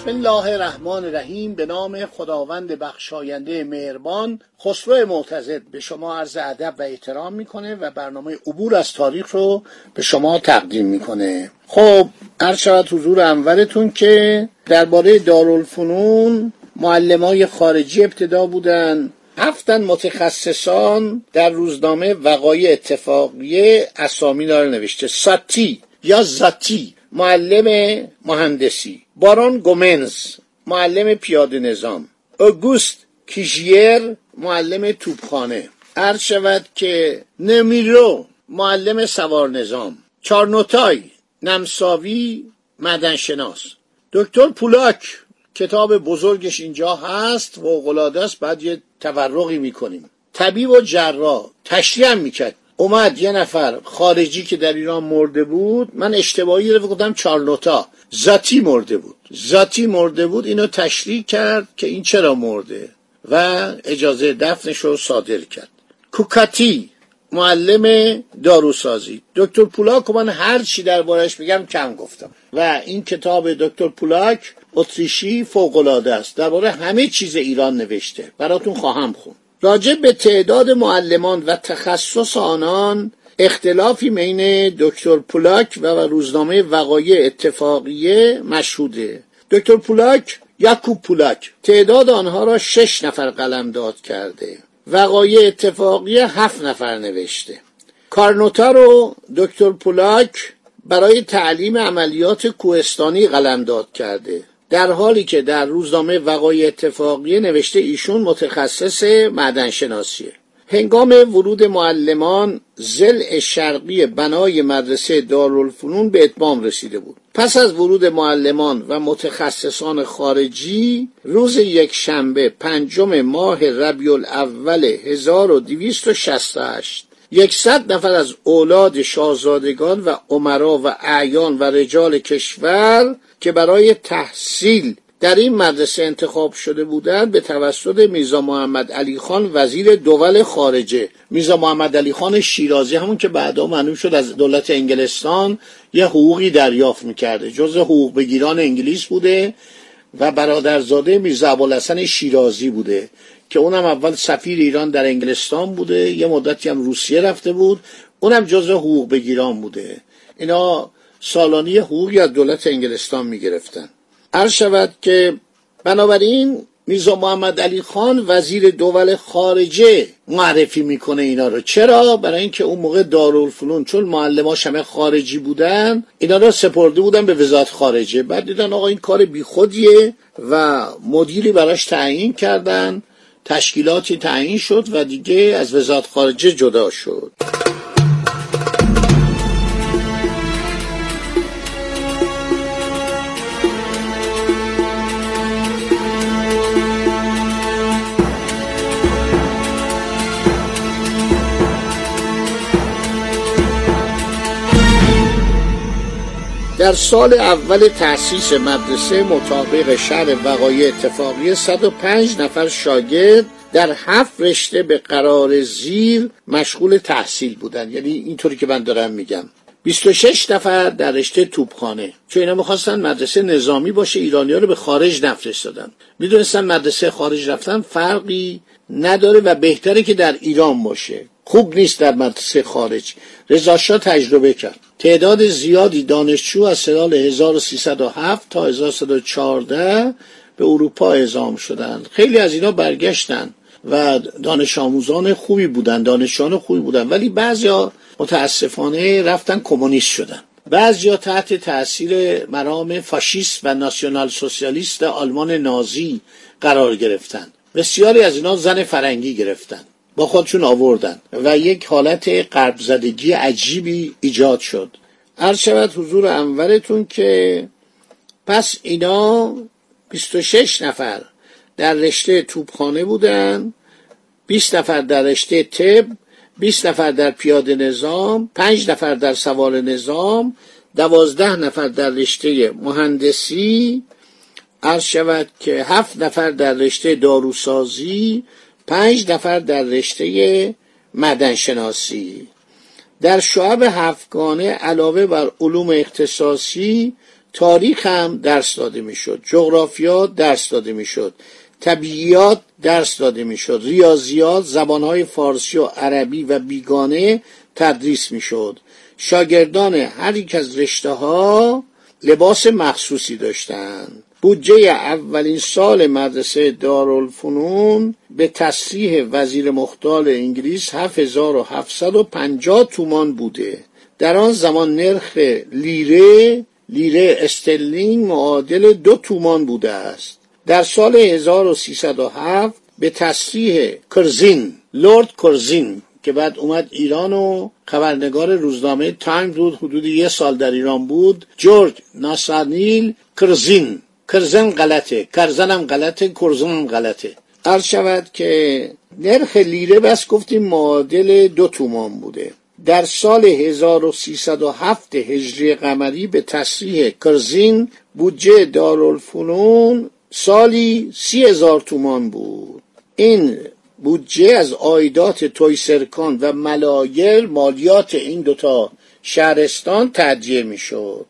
بسم الله الرحمن الرحیم به نام خداوند بخشاینده مهربان خسرو معتزد به شما عرض ادب و احترام می‌کنه و برنامه عبور از تاریخ رو به شما تقدیم می‌کنه. خب عرض شود حضور انورتون که درباره دارالفنون معلمای خارجی ابتدا بودن. هفتن متخصصان در روزنامه وقایع اتفاقیه اسامی داره نوشته ساتی یا زاتی معلم مهندسی. بارون گومنز معلم پیاده نظام. اوگوست کیژیر معلم توپخانه. عرض شود که نمیرو معلم سوار نظام. چارنوتای نمساوی مدنشناس. دکتر پولاک کتاب بزرگش اینجا هست و است بعد یه تورقی می‌کنیم. طبیب و جراح تشریح می‌کرد. اومد یه نفر خارجی که در ایران مرده بود من اشتباهی رو گفتم چارلوتا ذاتی مرده بود. ذاتی مرده بود اینو تشریح کرد که این چرا مرده و اجازه دفنش رو صادر کرد. کوکاتی معلم داروسازی. دکتر پولاک من هر چی دربارش بگم کم گفتم. و این کتاب دکتر پولاک اتریشی فوقالعاده است. درباره همه چیز ایران نوشته. براتون خواهم خون راجع به تعداد معلمان و تخصص آنان اختلافی بین دکتر پولاک و روزنامه وقایع اتفاقیه مشهوده. دکتر پولاک یعقوب پولاک تعداد آنها را شش نفر قلمداد کرده. وقایع اتفاقیه هفت نفر نوشته. کارنوتا رو دکتر پولاک برای تعلیم عملیات کوهستانی قلمداد کرده. در حالی که در روزنامه وقایع اتفاقیه نوشته ایشون متخصص معدنشناسیه. هنگام ورود معلمان زل شرقی بنای مدرسه دارالفنون به اتمام رسیده بود. پس از ورود معلمان و متخصصان خارجی روز یک شنبه پنجم ماه ربیع الاول 1268 یکصد نفر از اولاد شاهزادگان و عمرا و اعیان و رجال کشور که برای تحصیل در این مدرسه انتخاب شده بودند به توسط میزا محمد علی خان وزیر دول خارجه. میزا محمد علی خان شیرازی همون که بعدا معلوم شد از دولت انگلستان یه حقوقی دریافت می‌کرده. جز حقوق بگیران انگلیس بوده و برادرزاده میرزا ابوالحسن شیرازی بوده که اونم اول سفیر ایران در انگلستان بوده یه مدتی هم روسیه رفته بود اونم جز حقوق بگیران بوده. اینا سالانی حقوقی از دولت انگلستان می‌گرفتن. عرض شود که بنابراین میرزا محمد علی خان وزیر دول خارجه معرفی می‌کنه اینا رو. چرا؟ برای اینکه اون موقع دارالفنون چون معلماش همه خارجی بودن اینا رو سپرده بودن به وزارت خارجه. بعد دیدن آقا این کار بیخودیه و مدیری براش تعیین کردن تشکیلاتی تعیین شد و دیگه از وزارت خارجه جدا شد. در سال اول تأسیس مدرسه مطابق شهر وقایع اتفاقی 105 نفر شاگرد در هفت رشته به قرار زیر مشغول تحصیل بودن. یعنی اینطوری که من دارم میگم. 26 نفر در رشته توپخانه. چون اینا می‌خواستن مدرسه نظامی باشه ایرانی رو به خارج نفرستادن. می‌دونستن مدرسه خارج رفتن فرقی نداره و بهتره که در ایران باشه. خوب نیست در مدرسه خارج. رضا تجربه کرد. تعداد زیادی دانشجو از سال 1307 تا 1314 به اروپا اعزام شدند. خیلی از اینا برگشتن و دانش آموزان خوبی بودن دانشجویان خوبی بودن ولی بعضیا متاسفانه رفتن کمونیست شدن. بعضیا تحت تاثیر مرام فاشیست و ناسیونال سوسیالیست آلمان نازی قرار گرفتن. بسیاری از اینا زن فرنگی گرفتن. با خودشون آوردن و یک حالت قرب زدگی عجیبی ایجاد شد. عرض شود حضور انورتون که پس اینا 26 نفر در رشته توپخانه بودن 20 نفر در رشته طب 20 نفر در پیاده نظام 5 نفر در سوار نظام دوازده نفر در رشته مهندسی. عرض شود که هفت نفر در رشته داروسازی پنج نفر در رشته مدنشناسی. در شعب هفتگانه علاوه بر علوم اختصاصی تاریخ هم درس داده می‌شد. جغرافیا درس داده می‌شد. طبیعیات درس داده می‌شد. ریاضیات زبانهای فارسی و عربی و بیگانه تدریس می‌شد. شاگردان هر یک از رشته ها لباس مخصوصی داشتند. بودجه اولین سال مدرسه دارالفنون به تصریح وزیر مختال انگلیس 7750 تومان بوده. در آن زمان نرخ لیره لیره استرلینگ معادل دو تومان بوده است. در سال 1307 به تصریح کرزین لورد کرزین که بعد اومد ایران و خبرنگار روزنامه تایم بود حدود یه سال در ایران بود جورج ناسانیل کرزین کرزن غلطه کرزن هم غلطه کرزن هم غلطه. عرض شود که نرخ لیره پس گفتیم معادل دو تومان بوده. در سال 1307 هجری قمری به تصریح کرزین بودجه دارالفنون سالی سی هزار تومان بود. این بودجه از آیدات تویسرکان و ملایر مالیات این دوتا شهرستان تدیه می‌شد.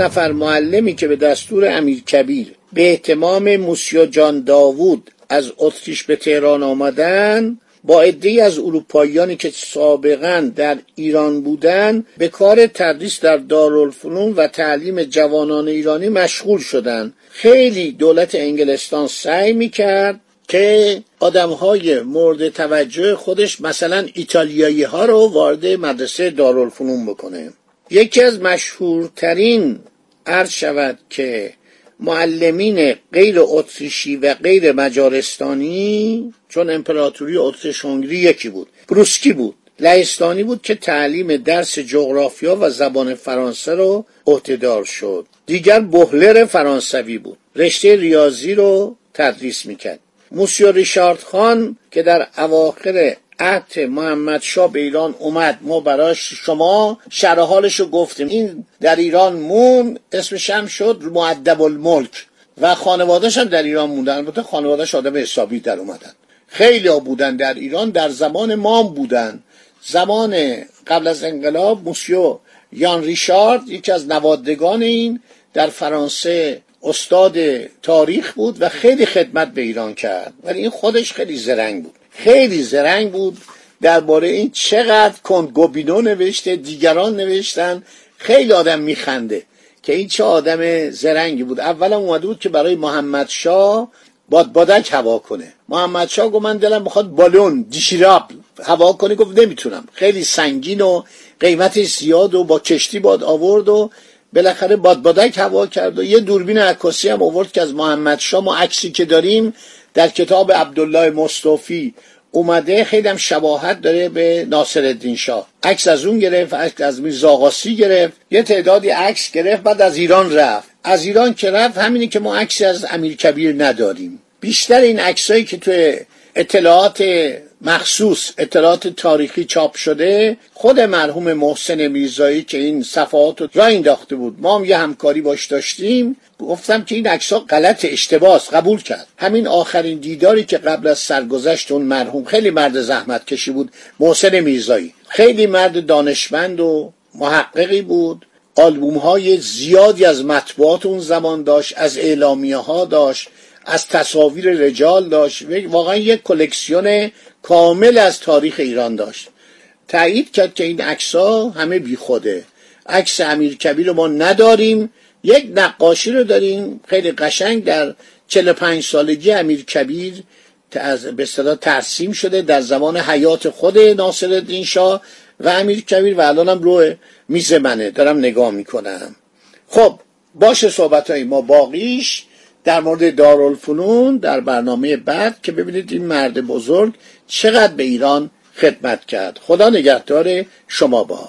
نفر معلمی که به دستور امیر کبیر به احتمام موسیو جان داوود از اتریش به تهران آمدن با عده از اروپاییانی که سابقا در ایران بودند به کار تدریس در دارالفنون و تعلیم جوانان ایرانی مشغول شدند خیلی دولت انگلستان سعی می‌کرد که آدم های مورد توجه خودش مثلا ایتالیایی ها رو وارد مدرسه دارالفنون بکنه. یکی از مشهورترین عرض شود که معلمین غیر اتریشی و غیر مجارستانی چون امپراتوری اتریش هنگری یکی بود بروسکی بود لهستانی بود که تعلیم درس جغرافیا و زبان فرانسه رو عهدهدار شد. دیگر بهلر فرانسوی بود. رشته ریاضی رو تدریس می‌کرد. موسیو ریشارد خان که در اواخر عهد محمد شاه به ایران اومد. ما براش شما شرح حالش رو گفتیم. این در ایران مون اسمش هم شد معدب الملک و خانوادهش هم در ایران موندن. البته خانوادهش آدم حسابی در اومدن. خیلی ها بودن در ایران در زمان مام بودن. زمان قبل از انقلاب موسیو یان ریشارد یکی از نوادگان این در فرانسه استاد تاریخ بود و خیلی خدمت به ایران کرد. ولی این خودش خیلی زرنگ بود. خیلی زرنگ بود درباره این چقدر گوبینو نوشته دیگران نوشتن. خیلی آدم میخنده که این چه آدم زرنگی بود. اولا اومده بود که برای محمد شاه باد بادک هوا کنه. محمد شاه گفت من دلم می‌خواد بالون دیشیراب هوا کنه. گفت نمی‌تونم. خیلی سنگین و قیمتش زیاد و با کشتی باد آورد و بالاخره باد بادک هوا کرد و یه دوربین عکاسی هم آورد که از محمد شاه ما عکسی که داریم در کتاب عبدالله مصطفی اومده خیلی هم شباهت داره به ناصر الدین شاه. عکس از اون گرفت عکس از میرزا گرفت یه تعدادی عکس گرفت بعد از ایران رفت. از ایران که رفت همینه که ما عکسی از امیر کبیر نداریم. بیشتر این عکسایی که توی اطلاعات مخصوص اطلاعات تاریخی چاپ شده خود مرحوم محسن میرزایی که این صفحات رو را انداخته بود. ما هم یه همکاری باش داشتیم. گفتم که این عکس غلط اشتباس قبول کرد. همین آخرین دیداری که قبل از سرگذشت اون مرحوم خیلی مرد زحمت کشی بود محسن میرزایی. خیلی مرد دانشمند و محققی بود. آلبوم های زیادی از مطبوعات اون زمان داشت از اعلامیه ها داشت از تصاویر رجال داشت. واقعا یک کلکسیون کامل از تاریخ ایران داشت. تایید کرد که این عکس همه بیخوده. عکس امیر کبیر ما نداریم. یک نقاشی رو داریم خیلی قشنگ در 45 سالگی امیر کبیر به اصطلاح ترسیم شده در زمان حیات خود ناصر شاه و امیر کبیر و الانم روی میز منه دارم نگاه می‌کنم. خب باشه صحبت های ما باقیش در مورد دارالفنون در برنامه بعد که ببینید این مرد بزرگ چقدر به ایران خدمت کرد. خدا نگهدار شما با.